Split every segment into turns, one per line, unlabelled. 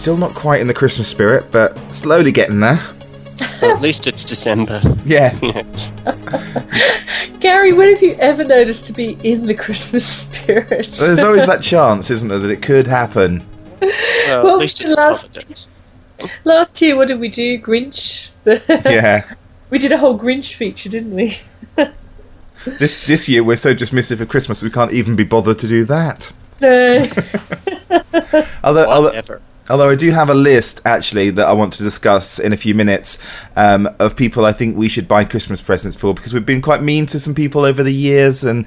Still not quite in the Christmas spirit, but slowly getting there.
Well, at least it's December.
Yeah.
Gary, when have you ever noticed to be in the Christmas spirit?
There's always that chance, isn't there, that it could happen.
Well,
Well,
at least
the
it's
last- Last year, what did we do? Grinch.
Yeah.
we did a whole Grinch feature, didn't we?
This this year we're so dismissive of Christmas we can't even be bothered to do that.
No.
Although, although,
Whatever.
Although I do have a list actually that I want to discuss in a few minutes um, of people I think we should buy Christmas presents for because we've been quite mean to some people over the years, and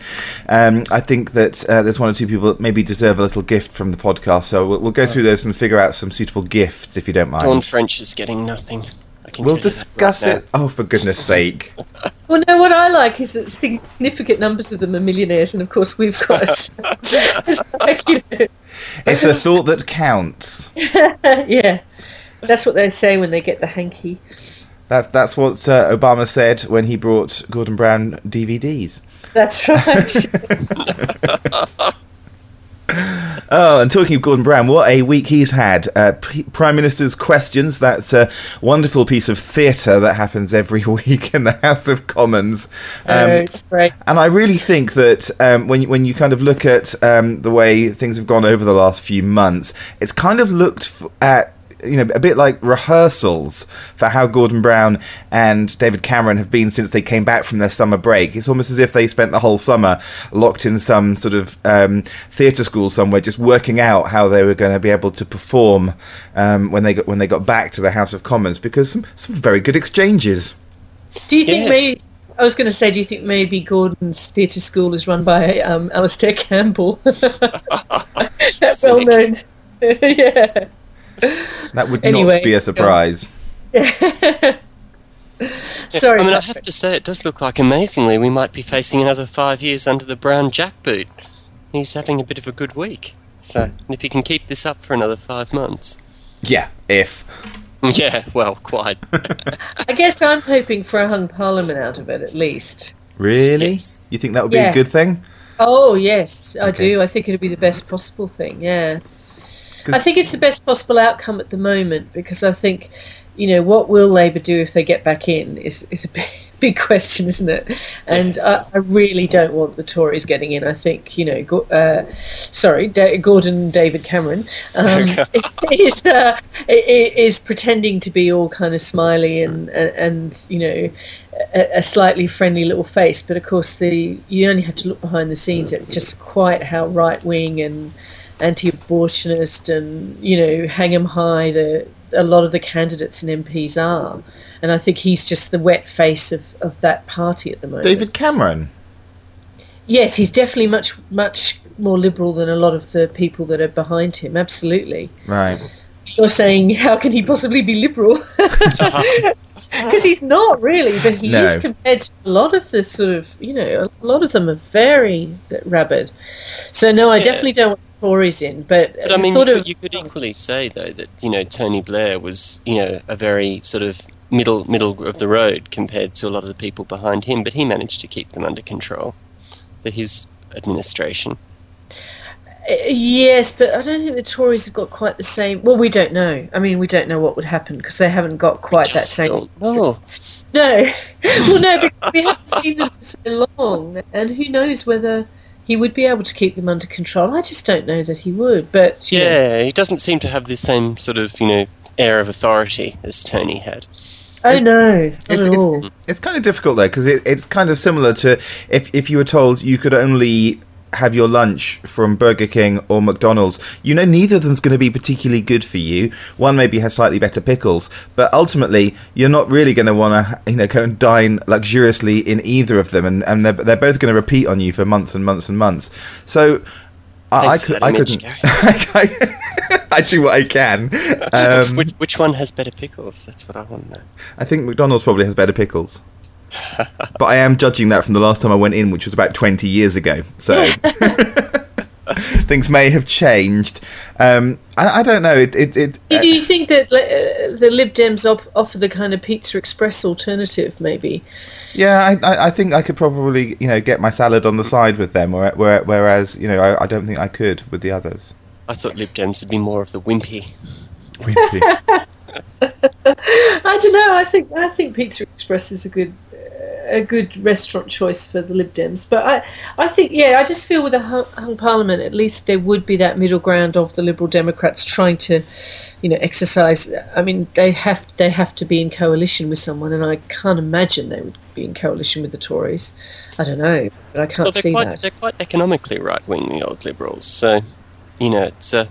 um, I think that uh, there's one or two people that maybe deserve a little gift from the podcast. So we'll, we'll go through those and figure out some suitable gifts if you don't mind.
Dawn French is getting nothing.
We'll
tell you that
discuss
right
it. Oh, for goodness sake!
Well, no, what I like is that significant numbers of them are millionaires, and of course we've got. it's like, you know,
It's the thought that counts.
yeah, that's what they say when they get the hanky.
That, that's what uh, Obama said when he brought Gordon Brown DVDs.
That's right.
Oh, and talking of Gordon Brown, what a week he's had. Uh, P- Prime Minister's Questions, that's a wonderful piece of theatre that happens every week in the House of Commons.
oh,
Um,
it's great.
and I really think that um, when, you, when you kind of look at um, the way things have gone over the last few months, it's kind of looked f- at you know a bit like rehearsals for how Gordon Brown and David Cameron have been since they came back from their summer break. It's almost as if they spent the whole summer locked in some sort of um, theatre school somewhere, just working out how they were going to be able to perform um, when they got when they got back to the House of Commons because some some very good exchanges.
Do you think
Yes.
maybe? I was going to say, do you think maybe Gordon's theatre school is run by um, Alastair Campbell? that well known. yeah.
That would
Anyway,
not be a surprise.
Sorry.
I mean, I have to say, it does look like amazingly we might be facing another five years under the brown jackboot. He's having a bit of a good week. So, if he can keep this up for another five months.
Yeah, if.
Yeah, well, quite.
I guess I'm hoping for a hung parliament out of it at least.
Really?
Yes.
You think that would be
Yeah.
a good thing?
Oh yes, I do. I think it'd be the best possible thing. Yeah,
'Cause-
I think it's the best possible outcome at the moment because I think, you know, what will Labour do if they get back in is is a big, big question, isn't it? And I, I really don't want the Tories getting in. I think you know, uh, sorry, da- Gordon David Cameron um, is uh, is pretending to be all kind of smiley and and, and you know. A, a slightly friendly little face, but of course, the you only have to look behind the scenes at just quite how right wing and anti-abortionist and you know hang 'em high the a lot of the candidates and MPs are, and I think he's just the wet face of, of that party at the moment.
David Cameron.
Yes, he's definitely much much more liberal than a lot of the people that are behind him. Absolutely.
Right.
You're saying how can he possibly be liberal? Because he's not really, but he
No.
is compared to a lot of the sort of you know a lot of them are very rabid. So no, I
Yeah.
definitely don't want the Tories in. But,
But I mean, you
thought
could,
of-
you could equally say though that you know Tony Blair was you know a very sort of middle middle of the road compared to a lot of the people behind him, but he managed to keep them under control for his administration.
Uh, Yes, but I don't think the Tories have got quite the same. Well, we don't know. I mean, we don't know what would happen because they haven't got quite that
Just
same.
don't know.
No, well, no, because we haven't seen them for so long, and who knows whether he would be able to keep them under control. I just don't know that he would. But you know,
Yeah, he doesn't seem to have the same sort of you know air of authority as Tony had.
oh no, not
It's,
at all.
it's, it's kind of difficult though because it, it's kind of similar to if if you were told you could only have your lunch from Burger King or McDonald's, you know neither of them's going to be particularly good for you. One maybe has slightly better pickles, but ultimately you're not really going to want to you know go and dine luxuriously in either of them, and, and they're, they're both going to repeat on you for months and months and months. So. I, I,
Thanks that
I
image,
couldn't. I do what I can. Um,
which, which one has better pickles? That's what I want to know.
I think McDonald's probably has better pickles. but I am judging that from the last time I went in, which was about 20 years ago. So things may have changed. Um, I, I don't know. It, it, it,
Do you think that uh, the Lib Dems op- offer the kind of Pizza Express alternative, maybe?
yeah, I, I, I think I could probably, you know, get my salad on the side with them, where, where, whereas, you know, I, I don't think I could with the others.
I thought Lib Dems would be more of the Wimpy.
Wimpy I don't know. I think I think Pizza Express is a good a good restaurant choice for the Lib Dems. But I I think yeah, I just feel with a hung, hung Parliament, at least there would be that middle ground of the Liberal Democrats trying to, you know, exercise. I mean, they have they have to be in coalition with someone, and I can't imagine they would be in coalition with the Tories. I don't know, but I can't
Well,
see
quite
that.
they're quite economically right wing, the old Liberals. So, you know, it's uh,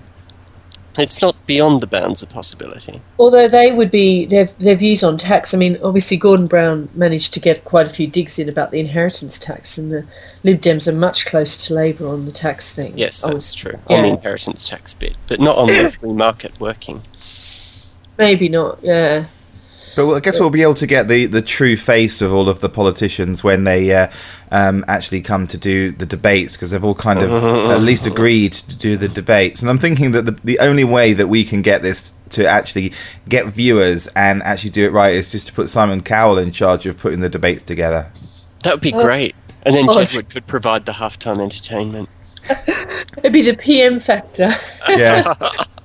it's not beyond the bounds of possibility.
Although they would be their their views on tax. I mean, obviously Gordon Brown managed to get quite a few digs in about the inheritance tax, and the Lib Dems are much closer to Labour on the tax thing.
Yes,
Oh,
that's true on the inheritance tax bit, but not on the free market working.
maybe not. Yeah,
But well, I guess we'll be able to get the, the true face of all of the politicians when they uh, um, actually come to do the debates because they've all kind of at least agreed to do the debates. And I'm thinking that the, the only way that we can get this to actually get viewers and actually do it right is just to put Simon Cowell in charge of putting the debates together.
That would be great. And then Jedward could provide the halftime entertainment.
it'd be the PM factor.
Yeah,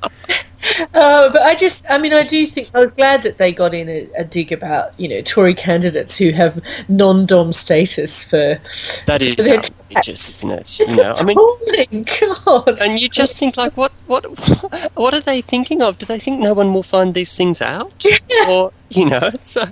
Uh, but I just, I mean, I do think I was glad that they got in a, a dig about you know Tory candidates who have non-dom status for.
That is
They're
outrageous, isn't it? You know, I mean,
appalling, God.
and you just think like, what, what, what are they thinking of? Do they think no one will find these things out, or you know, it's uh,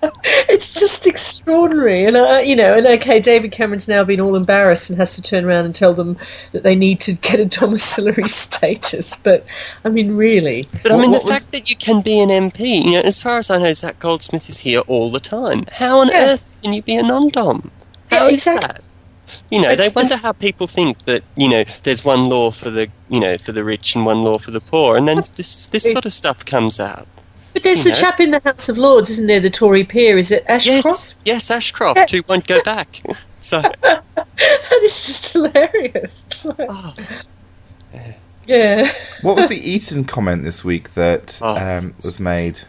it's just extraordinary and I, you know and okay david cameron's now been all embarrassed and has to turn around and tell them that they need to get a domiciliary status but i mean really
But I
What-
mean, the
was-
fact that you can be an MP, you know, as far as I know, Zac Goldsmith is here all the time. How on
Yeah.
earth can you be a non-dom?
Yeah,
How is
exactly.
that? You know,
It's
they wonder
just-
how people think that you know there's one law for the you know for the rich and one law for the poor, and then this this sort of stuff comes out.
But there's
You
the
know.
chap in the house of lords isn't there the tory peer is it ashcroft
Yes, yes, Ashcroft,
Yes.
who won't go back. So,
that is just hilarious
oh,
yeah
what was the Eton comment this week that
Oh.
um, was made?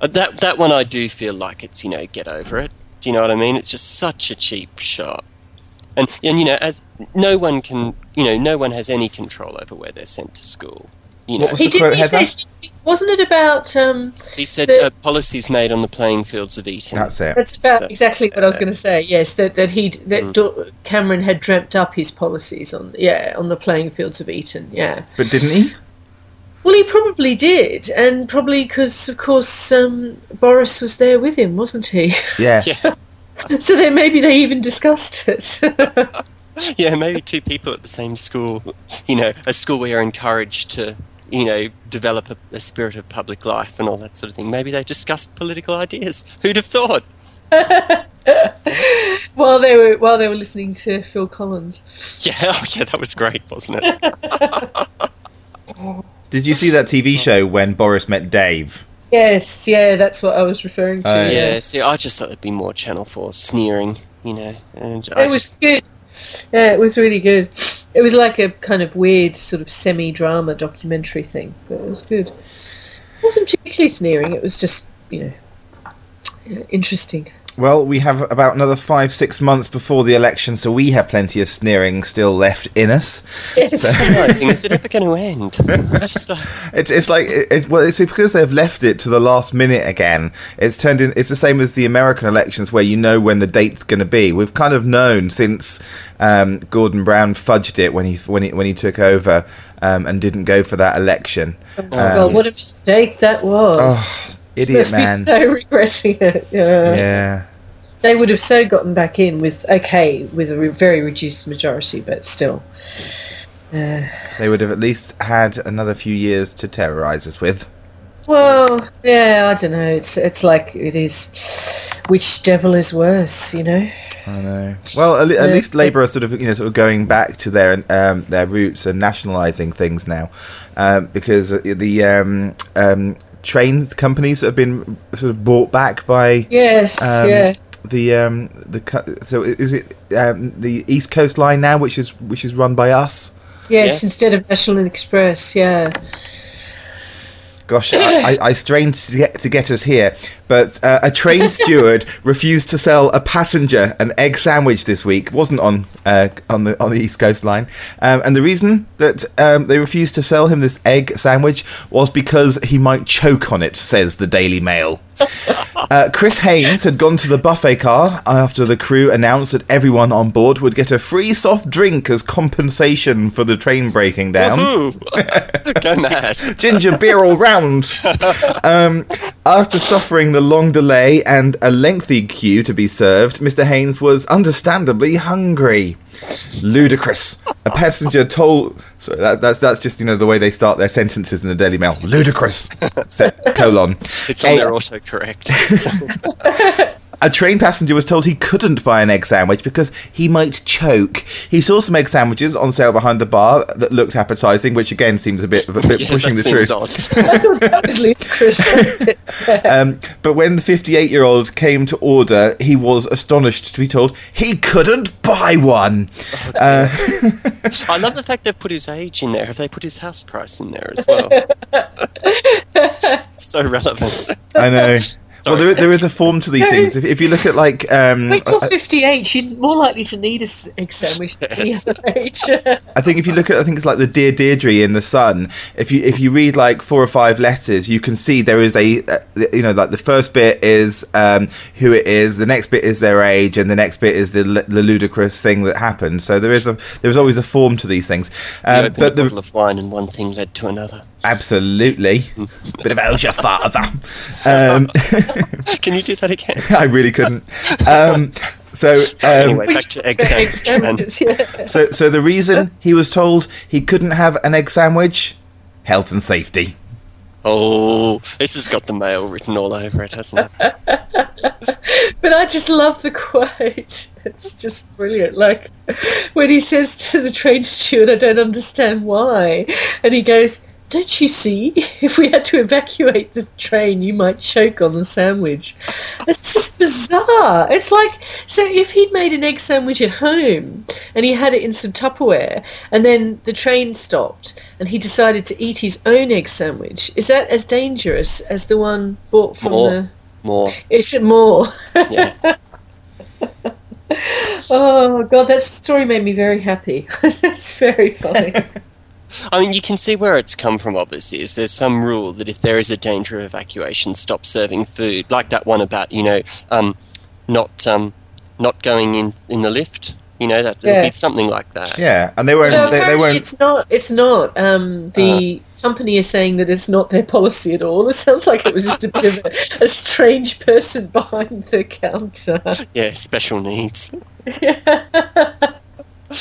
uh, that that one I do feel like it's you know get over it. Do you know what I mean? It's just such a cheap shot. And, and you know, as no one can, you know, no one has any control over where they're sent to school. You know,
What was
he
the
did
quote,
he
Heather?
say wasn't it about um
He said
The-
uh, policies made on the playing fields of Eton.
That's it.
That's about
So-
exactly what I was going to say. Yes, that that he that
Mm.
Do- Cameron had dreamt up his policies on yeah on the playing fields of Eton. Yeah,
But didn't he?
well, he probably did, and probably because of course um, Boris was there with him, wasn't he?
Yes.
Yeah.
so then maybe they even discussed it.
yeah, maybe two people at the same school. You know, a school where you're encouraged to, you know, develop a, a spirit of public life and all that sort of thing. Maybe they discussed political ideas. Who'd have thought?
while they were while they were listening to Phil Collins.
Yeah, oh yeah, that was great, wasn't it?
Did you see that TV show when Boris met Dave?
Yes, yeah, that's what I was referring to.
Oh,
yeah.
yeah.
see, I just thought there'd be more Channel 4 sneering, you know. And I
It was
just,
good. Yeah, it was really good. It was like a kind of weird sort of semi-drama documentary thing, but it was good. It wasn't particularly sneering. It was just you know interesting.
Well, we have about another five, six months before the election, so we have plenty of sneering still left in us.
Yes.
realising, is it ever going to end?
It's it's like it, it, well, it's because they've left it to the last minute again. It's turned in. It's the same as the American elections, where you know when the date's going to be. We've kind of known since um, Gordon Brown fudged it when he when he when he took over um, and didn't go for that election.
Oh my god, what a mistake that was!
Oh, idiot
Must be
man!
so regretting it. Yeah.
yeah.
They would have so gotten back in with okay with a re- very reduced majority, but still. Uh,
They would have at least had another few years to terrorise us with.
well, yeah, I don't know. It's it's like it is. Which devil is worse, you know?
I know. Well, at, at
Yeah.
least Labour are sort of you know sort of going back to their um, their roots and nationalising things now, um, because the um, um, train companies that have been sort of bought back by
Yes,
um,
yeah.
the um, the so is it um, the East Coast Line now, which is which is run by us.
Yes,
Yes.
instead of National Express, yeah.
Gosh, I, I, I strained to get to get us here, But uh, a train steward refused to sell a passenger an egg sandwich this week. wasn't on uh, on the on the East Coast line, um, and the reason that um, they refused to sell him this egg sandwich was because he might choke on it. Says the Daily Mail. Uh, Chris Haynes had gone to the buffet car after the crew announced that everyone on board would get a free soft drink as compensation for the train breaking down.
Woohoo! Go mad.
Ginger beer all round. Um, after suffering the long delay and a lengthy queue to be served, Mr. Haynes was understandably hungry. Ludicrous. A passenger told. So that, that's that's just you know the way they start their sentences in the Daily Mail. Ludicrous. Se- colon.
It's on
A-
their autocorrect.
A train passenger was told he couldn't buy an egg sandwich because he might choke. He saw some egg sandwiches on sale behind the bar that looked appetising, which again seems a bit, a bit
yes,
pushing
that
the
seems
truth.
odd.
I thought that was ludicrous.
Um, but when the 58 year old came to order, he was astonished to be told he couldn't buy one. Uh,
I love the fact they've put his age in there. Have they put his house price in there as well? so relevant.
I know. Well, there, there is a form to these things. If, if you look at like, um,
When you're 58, you're more likely to need a egg sandwich than any
Yes.
other age.
I think if you look at, I think it's like the Dear Deirdre in the Sun. If you if you read like four or five letters, you can see there is a, uh, you know, like the first bit is um, who it is, the next bit is their age, and the next bit is the the ludicrous thing that happened. So there is a there is always a form to these things. Um,
opened
but
a
the,
bottle of wine and one thing led to another.
Absolutely. Bit of how's your father. Um,
Can you do that again?
I really couldn't. Um, so, um,
anyway, back to egg
Egg
sandwich.
yeah.
so, so the reason he was told he couldn't have an egg sandwich, health and safety.
Oh, this has got the mail written all over it, hasn't it?
But I just love the quote. It's just brilliant. Like when he says to the train steward, I don't understand why. And he goes, Don't you see? If we had to evacuate the train, you might choke on the sandwich. It's just bizarre. It's like, so if he'd made an egg sandwich at home and he had it in some Tupperware and then the train stopped and he decided to eat his own egg sandwich, is that as dangerous as the one bought from
More.
the.
More.
Is it more?
Yeah.
Oh god, that story made me very happy. That's very funny.
I mean, you can see where it's come from, obviously. Is there's some rule that if there is a danger of evacuation, stop serving food. Like that one about, you know, um, not um, not going in, in the lift. You know, that it'll
Yeah.
be something like that.
Yeah, and they won't.
no,
they, they
apparently
won't.
it's not. It's not. Um, the company is saying that it's not their policy at all. It sounds like it was just a bit of a, a strange person behind the counter.
Yeah, special needs.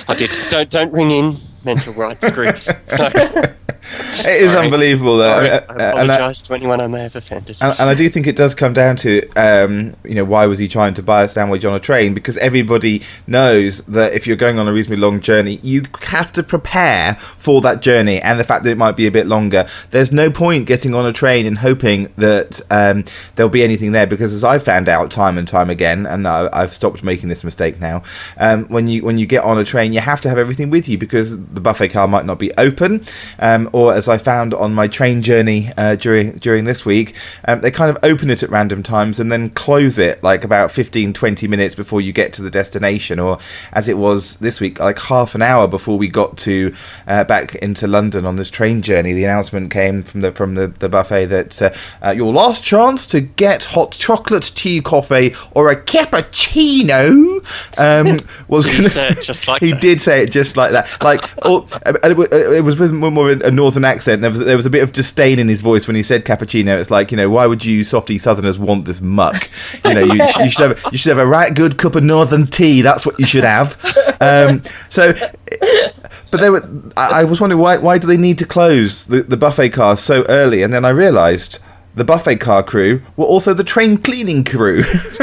I did. Don't don't ring in mental rights groups. Like,
It is unbelievable, though.
sorry,
Uh,
I
uh, I-
apologise to anyone I may have offended.
And, and I do think it does come down to, um, you know, why was he trying to buy a sandwich on a train? Because everybody knows that if you're going on a reasonably long journey, you have to prepare for that journey and the fact that it might be a bit longer. There's no point getting on a train and hoping that um, there'll be anything there because, as I found out time and time again, and I, I've stopped making this mistake now, um, when you when you get on a train, you have to have everything with you because the buffet car might not be open, um, or as I found on my train journey uh, during during this week, um, they kind of open it at random times and then close it like about 15, 20 minutes before you get to the destination, or as it was this week, like half an hour before we got to uh, back into London on this train journey. The announcement came from the from the, the buffet that uh, uh, your last chance to get hot chocolate tea coffee or a cappuccino um, was going to
like
he
that.
did say it just like that. Like, or, it, it was with more of a northern accent. There was there was a bit of disdain in his voice when he said cappuccino. It's like you know, why would you softy Southerners want this muck? You know, you, you should have you should have a right good cup of northern tea. That's what you should have. Um, so. But they were. I, I was wondering why. Why do they need to close the, the buffet car so early? And then I realised the buffet car crew were also the train cleaning crew.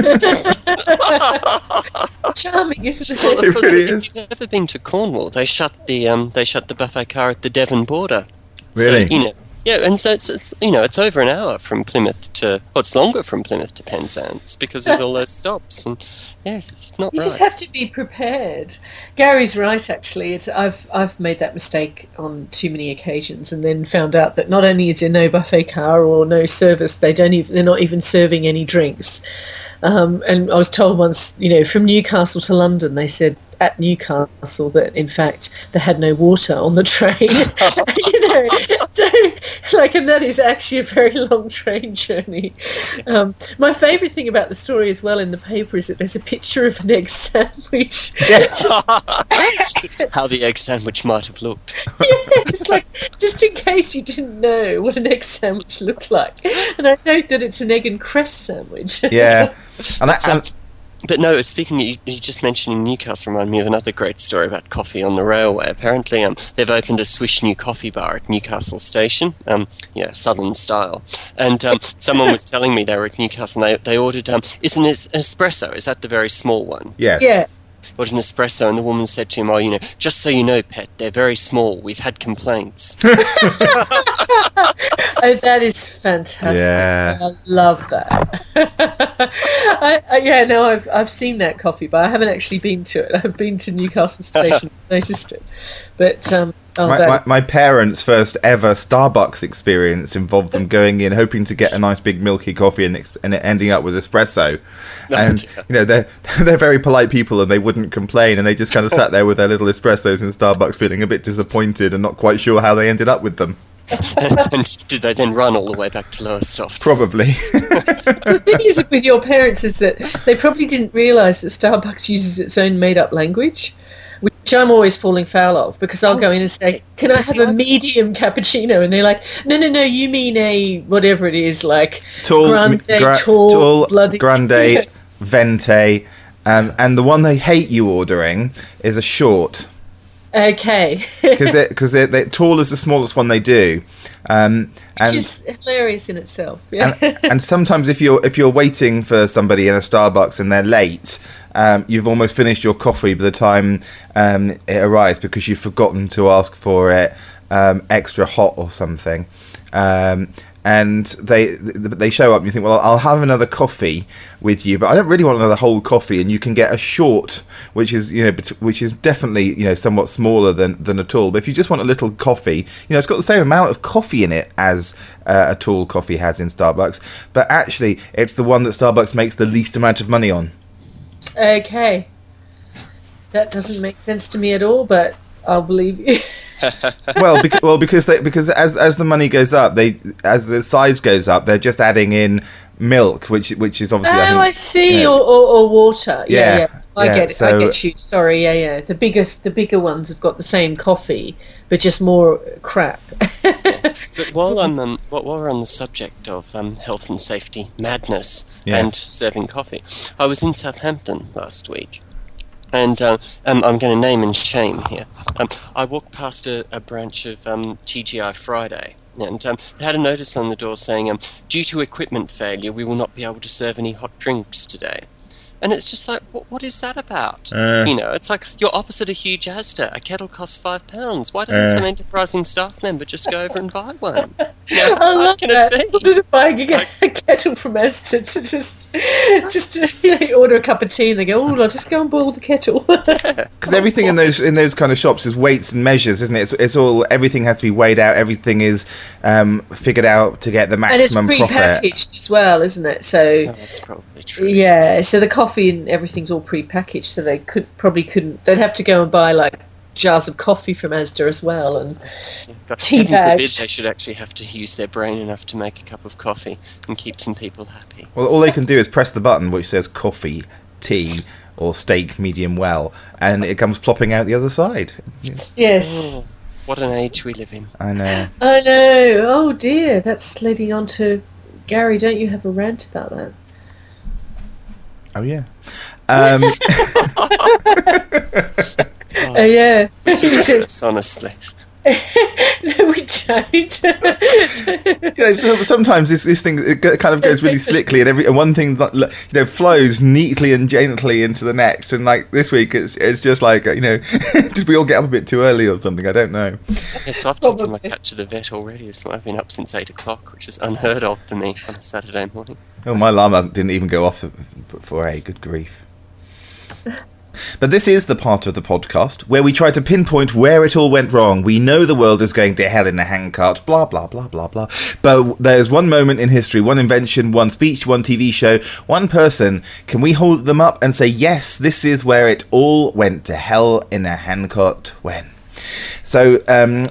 Charming, isn't
Well,
it?
It
of course,
really
if
is.
you've ever been to Cornwall, they shut the um, they shut the buffet car at the Devon border. So,
Really?
you know, Yeah, and so it's, it's you know it's over an hour from Plymouth to, well, it's longer from Plymouth to Penzance because there's all those stops, and yes, it's not
You
right.
just have to be prepared. Gary's right, actually. It's I've I've made that mistake on too many occasions, and then found out that not only is there no buffet car or no service, they don't even they're not even serving any drinks. Um, and I was told once, you know, from Newcastle to London, they said at Newcastle that in fact they had no water on the train. you know, so like, and that is actually a very long train journey. Um, my favourite thing about the story as well in the paper is that there's a picture of an egg sandwich.
Yes.
How the egg sandwich might have looked.
yeah, just like just in case you didn't know what an egg sandwich looked like. And I note that it's an egg and cress sandwich.
Yeah. And, that,
Um,
and
But no, speaking, you, you just mentioning Newcastle reminded me of another great story about coffee on the railway. Apparently, um, they've opened a swish new coffee bar at Newcastle Station, um, yeah, Southern style. And um, someone was telling me they were at Newcastle and they, they ordered, um, is an es- espresso, is that the very small one?
yes.
yeah.
Ordered an espresso, and the woman said to him, oh, you know, just so you know, pet, they're very small. We've had complaints.
Oh, that is fantastic.
Yeah.
I love that. I, I, yeah, no, I've I've seen that coffee bar. I haven't actually been to it. I've been to Newcastle Station, noticed it, but um, oh,
My, my, my parents' first ever Starbucks experience involved them going in hoping to get a nice big milky coffee and, ex- and ending up with espresso.
Oh,
And
dear.
you know they're they're very polite people and they wouldn't complain and they just kind of sat there with their little espressos in Starbucks, feeling a bit disappointed and not quite sure how they ended up with them.
and did they then run all the way back to Lowestoft?
Probably.
the thing is with your parents is that they probably didn't realise that Starbucks uses its own made-up language, which I'm always falling foul of because I'll
Oh,
go in and say, "Can I have a medium cappuccino?" And they're like, "No, no, no, you mean a whatever it is, like
tall,
grande,
gra-
tall,
tall,
bloody
grande, venti, um, and the one they hate you ordering is a short
Okay,
because it because it, they tall is the smallest one they do, um,
which
and.
is hilarious in itself. Yeah.
and, and sometimes if you're if you're waiting for somebody in a Starbucks and they're late, um, you've almost finished your coffee by the time um, it arrives because you've forgotten to ask for it um, extra hot or something. Um, and they they show up and you think, well, I'll have another coffee with you, but I don't really want another whole coffee. And you can get a short, which is you know, which is definitely you know somewhat smaller than than a tall. But if you just want a little coffee, you know, it's got the same amount of coffee in it as uh, a tall coffee has in Starbucks. But actually, it's the one that Starbucks makes the least amount of money on.
okay, that doesn't make sense to me at all, but I'll believe you.
well, because, well, because they, because as as the money goes up, they as the size goes up, they're just adding in milk, which which is obviously. I
Oh,
think,
I see,
yeah.
or, or, or water. Yeah,
Yeah,
yeah. I
yeah,
get it.
so-
I get you. Sorry, yeah, yeah. The biggest, the bigger ones have got the same coffee, but just more crap.
But while I'm um, while while we're on the subject of um, health and safety madness
Yes.
and serving coffee, I was in Southampton last week, and uh, um, I'm going to name and shame here. Um, I walked past a, a branch of um, TGI Friday. And um, it had a notice on the door saying, um, "Due to equipment failure, we will not be able to serve any hot drinks today." And it's just like, what, what is that about?
Uh.
you know, it's like you're opposite a huge Asda. A kettle costs five pounds. Why doesn't
Uh.
some enterprising staff member just go over and buy one? You know,
I
how
love
can
that.
it be?
Sort of buying a,
like-
a kettle from Asda to just, just to, you know, order a cup of tea and they go, "Oh, I'll just go and boil the kettle."
because everything in those in those kind of shops is weights and measures, isn't it? It's, it's all everything has to be weighed out. Everything is um, figured out to get the
and it's
maximum profit.
pre-packaged as well, isn't it? So
Oh, that's probably true.
yeah, so the coffee and everything's all pre-packaged, so they could probably couldn't. They'd have to go and buy like jars of coffee from Asda as well, and
God,
Tea
heaven forbid
bags.
they should actually have to use their brain enough to make a cup of coffee and keep some people happy.
Well, all they can do is press the button which says coffee, tea, or steak medium well, and it comes plopping out the other side.
yes.
Oh, what an age we live in.
I know.
I know. Oh dear, that's leading on to Gary. Don't you have a rant about that?
Oh yeah. Um,
Oh yeah. He says,
Yes, honestly.
no, we don't.
You know, so, sometimes this this thing it kind of goes really slickly, and every and one thing like, you know flows neatly and gently into the next. And like this week, it's it's just like you know, did we all get up a bit too early or something? I don't know.
Yes, I've taken my cat to the vet already. So I've been up since eight o'clock, which is unheard of for me on a Saturday morning.
Oh, my alarm didn't even go off before a good grief. But this is the part of the podcast where we try to pinpoint where it all went wrong. We know the world is going to hell in a handcart, blah, blah, blah, blah, blah. But there's one moment in history, one invention, one speech, one TV show, one person. Can we hold them up and say, yes, this is where it all went to hell in a handcart when? So, um,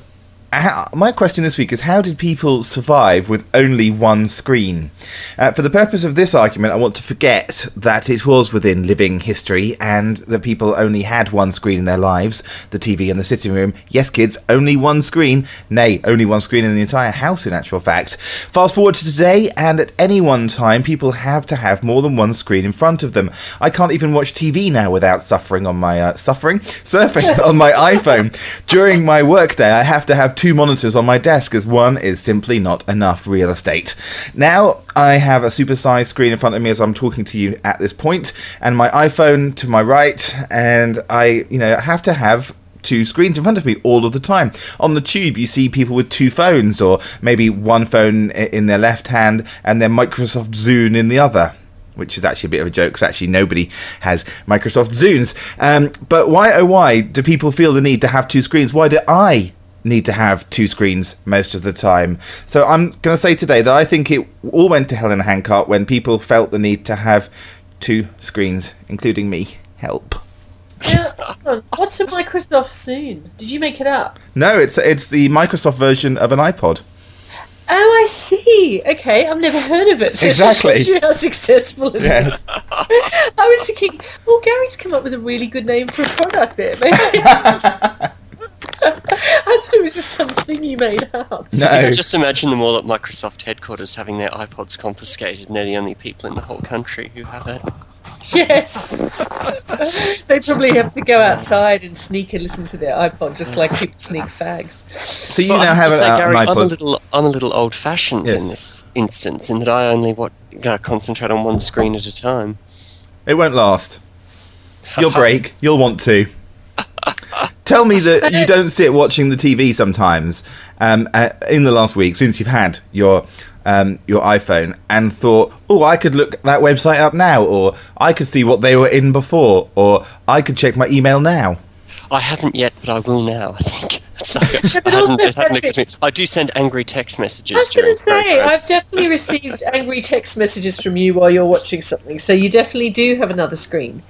how, my question this week is how did people survive with only one screen? Uh, for the purpose of this argument, I want to forget that it was within living history and that people only had one screen in their lives the TV in the sitting room. Yes, kids, only one screen. Nay, only one screen in the entire house, in actual fact. Fast forward to today, and at any one time, people have to have more than one screen in front of them. I can't even watch TV now without suffering on my uh, suffering surfing on my iPhone. During my workday, I have to have two monitors on my desk as one is simply not enough real estate. Now I have a supersized screen in front of me as I'm talking to you at this point, and my iPhone to my right, and I, you know, have to have two screens in front of me all of the time. On the tube, you see people with two phones, or maybe one phone in their left hand and their Microsoft Zune in the other. Which is actually a bit of a joke because actually nobody has Microsoft Zunes. Um, but why, oh, why do people feel the need to have two screens? Why do I need to have two screens most of the time? So I'm going to say today that I think it all went to hell in a handcart when people felt the need to have two screens, including me. Help.
On, What's a Microsoft Zune? Did you make it up?
No, it's it's the Microsoft version of an iPod.
Oh, I see. Okay, I've never heard of it. So it
Exactly.
you how successful it is.
Yes.
I was thinking, well, Gary's come up with a really good name for a product there. Maybe. I thought it was just something you made up.
No.
Just imagine them all at Microsoft headquarters having their iPods confiscated, and they're the only people in the whole country who have it.
Yes. they probably have to go outside and sneak and listen to their iPod, just like people sneak fags.
So you
Well, I
now
have
have an,
say, Gary,
an
I'm a little, I'm a little old-fashioned
Yes.
in this instance, in that I only what, uh, concentrate on one screen at a time.
It won't last. You'll break. You'll want to. Tell me that you don't sit watching the TV sometimes um, uh, in the last week since you've had your um, your iPhone and thought, oh, I could look that website up now, or I could see what they were in before, or I could check my email now.
I haven't yet, but I will now. I think. It's like,
but
I, hadn't, hadn't
Patrick-
occurred to me. I do send angry text messages
I was going to say I've definitely received angry text messages from you while you're watching something, so you definitely do have another screen.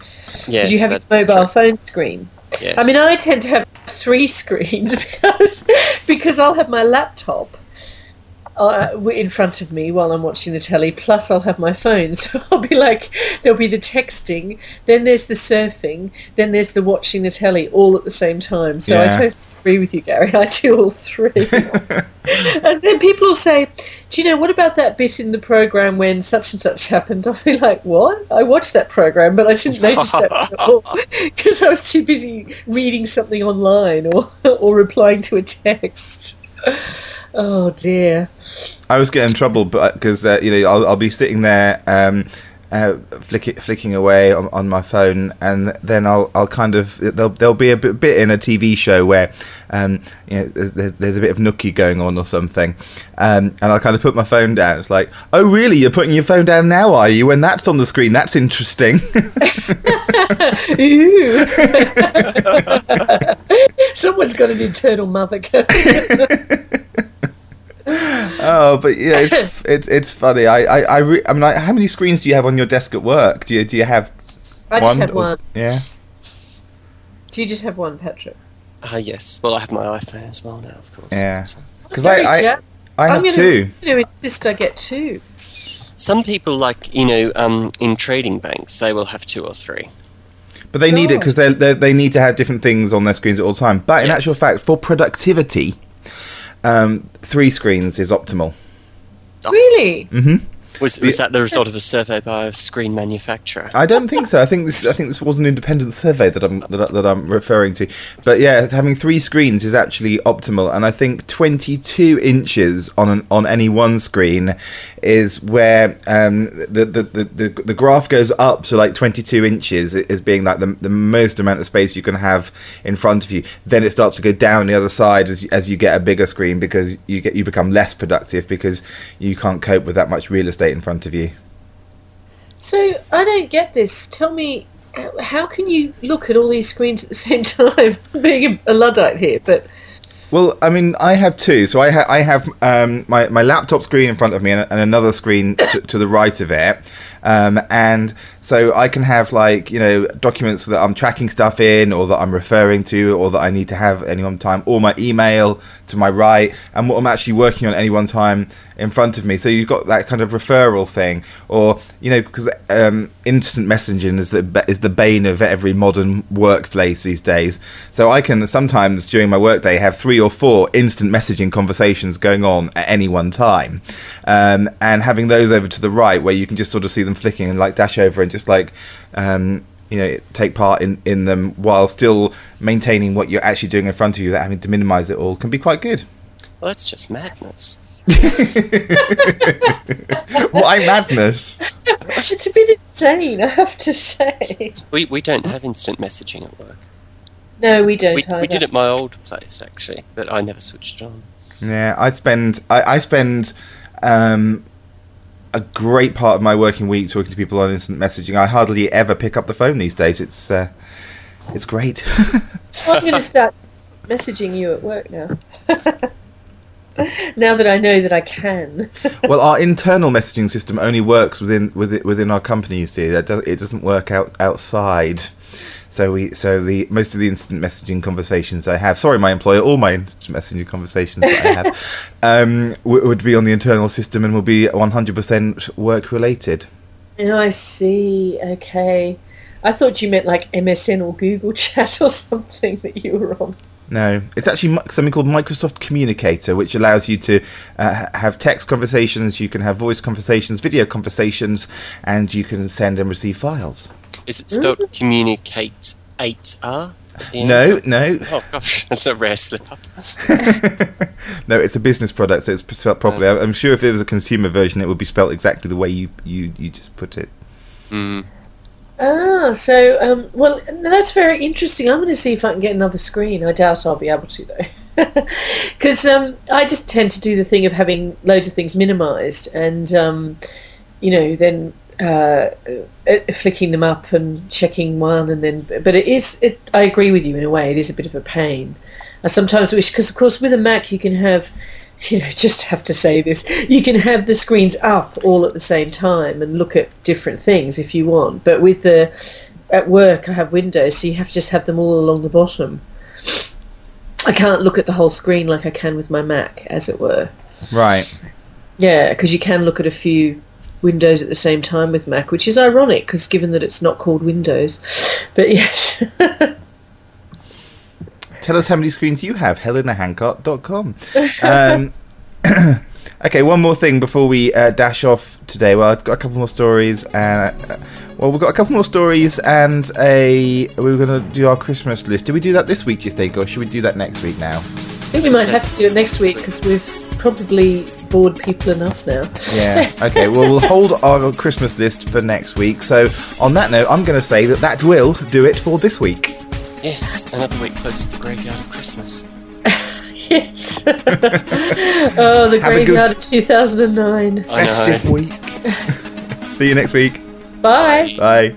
Yes,
you have your
that's
mobile
true.
phone screen.
Yes.
I mean, I tend to have three screens because because I'll have my laptop uh, in front of me while I'm watching the telly. Plus, I'll have my phone, so I'll be like, there'll be the texting, then there's the surfing, then there's the watching the telly, all at the same time. So I
Yeah.
totally agree with you, Gary. I do all three. and then people will say, "Do you know what about that bit in the program when such and such happened?" I'll be like, "What? I watched that program, but I didn't notice that at all because I was too busy reading something online or or replying to a text." Oh dear.
I was getting in trouble, but because uh, you know I'll, I'll be sitting there um, uh, flick, flicking away on, on my phone, and then I'll I'll kind of there'll there'll be a bit, bit in a TV show where um, you know there's, there's, a bit of nookie going on or something, um, and I'll kind of put my phone down. It's like, oh really? You're putting your phone down now, are you? When that's on the screen, that's interesting.
Someone's got an internal mother.
oh, but yeah, it's it's, it's funny. I I I re- I'm like, how many screens do you have on your desk at work? Do you do you have
I just
one?
have
or-
one.
Yeah.
Do you just have one, Patrick?
Ah, yes. Well, I have my iPhone as well now, of course.
Yeah.
But, uh,
'Cause I- I-
sure.
I have
I'm gonna,
two.
I'm going to insist I get two.
Some people, like you know, um, in trading banks, they will have two or three.
But they need it because they they they need to have different things on their screens at all time. But in
Yes.
actual fact, for productivity, um, three screens is optimal.
Really?
hmm
Was, was that the result of a survey by a screen manufacturer?
I don't think so. I think this. I think this was an independent survey that I'm that, I- that I'm referring to. But yeah, having three screens is actually optimal, and I think 22 inches on an, on any one screen is where um, the, the, the, the the graph goes up to like 22 inches as being like the, the most amount of space you can have in front of you. Then it starts to go down the other side as you, as you get a bigger screen because you get you become less productive because you can't cope with that much real estate in front of you.
So I don't get this. Tell me, how can you look at all these screens at the same time? Being a, a luddite here, but
Well, I mean, I have two. So I, ha- I have um, my, my laptop screen in front of me and, and another screen to, to the right of it. Um, and so I can have, like, you know, documents that I'm tracking stuff in or that I'm referring to or that I need to have any one time, or my email to my right, and what I'm actually working on any one time in front of me. So you've got that kind of referral thing. Or, you know, because um, instant messaging is the, is the bane of every modern workplace these days. So I can sometimes during my workday have three or four instant messaging conversations going on at any one time, um, and having those over to the right where you can just sort of see them flicking and like dash over and just like. Um, you know, take part in, in them while still maintaining what you're actually doing in front of you without having to minimize it all can be quite good.
Well, that's just madness.
Why madness?
it's a bit insane. I have to say.
We, we don't have instant messaging at work.
No, we don't.
We, we did at my old place, actually, but I never switched it on.
Yeah, I spend I, I spend um, a great part of my working week talking to people on instant messaging. I hardly ever pick up the phone these days. It's uh, it's great.
I'm going to start messaging you at work now. now that I know that I can.
well, our internal messaging system only works within within, within our company. You see, that does, it doesn't work out outside. So we so the most of the instant messaging conversations I have. Sorry, my employer. All my instant messaging conversations that I have um, w- would be on the internal system and will be 100% work related.
Oh, I see. Okay. I thought you meant like MSN or Google Chat or something that you were on.
No, it's actually something called Microsoft Communicator, which allows you to uh, have text conversations, you can have voice conversations, video conversations, and you can send and receive files.
Is it spelled communicate 8R? at the end?
No, no,
Oh gosh, that's a rare slip up.
no. It's a business product, so it's spelled properly. I'm sure if it was a consumer version, it would be spelled exactly the way you you, you just put it.
Mm.
Ah, so um, well, that's very interesting. I'm going to see if I can get another screen. I doubt I'll be able to though, because um, I just tend to do the thing of having loads of things minimised, and um, you know, then uh, uh, flicking them up and checking one, and then. But it is. It, I agree with you in a way. It is a bit of a pain. I sometimes wish because, of course, with a Mac you can have. You know, just have to say this. You can have the screens up all at the same time and look at different things if you want. But with the at work, I have windows, so you have to just have them all along the bottom. I can't look at the whole screen like I can with my Mac, as it were.
Right.
Yeah, because you can look at a few windows at the same time with Mac, which is ironic because given that it's not called Windows. But yes.
Tell us how many screens you have. HelenaHancott.com. Um, okay, one more thing before we uh, dash off today. Well, I've got a couple more stories. And, uh, well, we've got a couple more stories and a. We are going to do our Christmas list. Do we do that this week, do you think? Or should we do that next week now?
I think we might have to do it next week because we've probably bored people enough now.
Yeah. Okay. Well, we'll hold our Christmas list for next week. So, on that note, I'm going to say that that will do it for this week.
Yes, another week close to the graveyard of Christmas.
Yes. oh, the
Have a good-
graveyard of 2009.
Festive week. See you next week.
Bye.
Bye.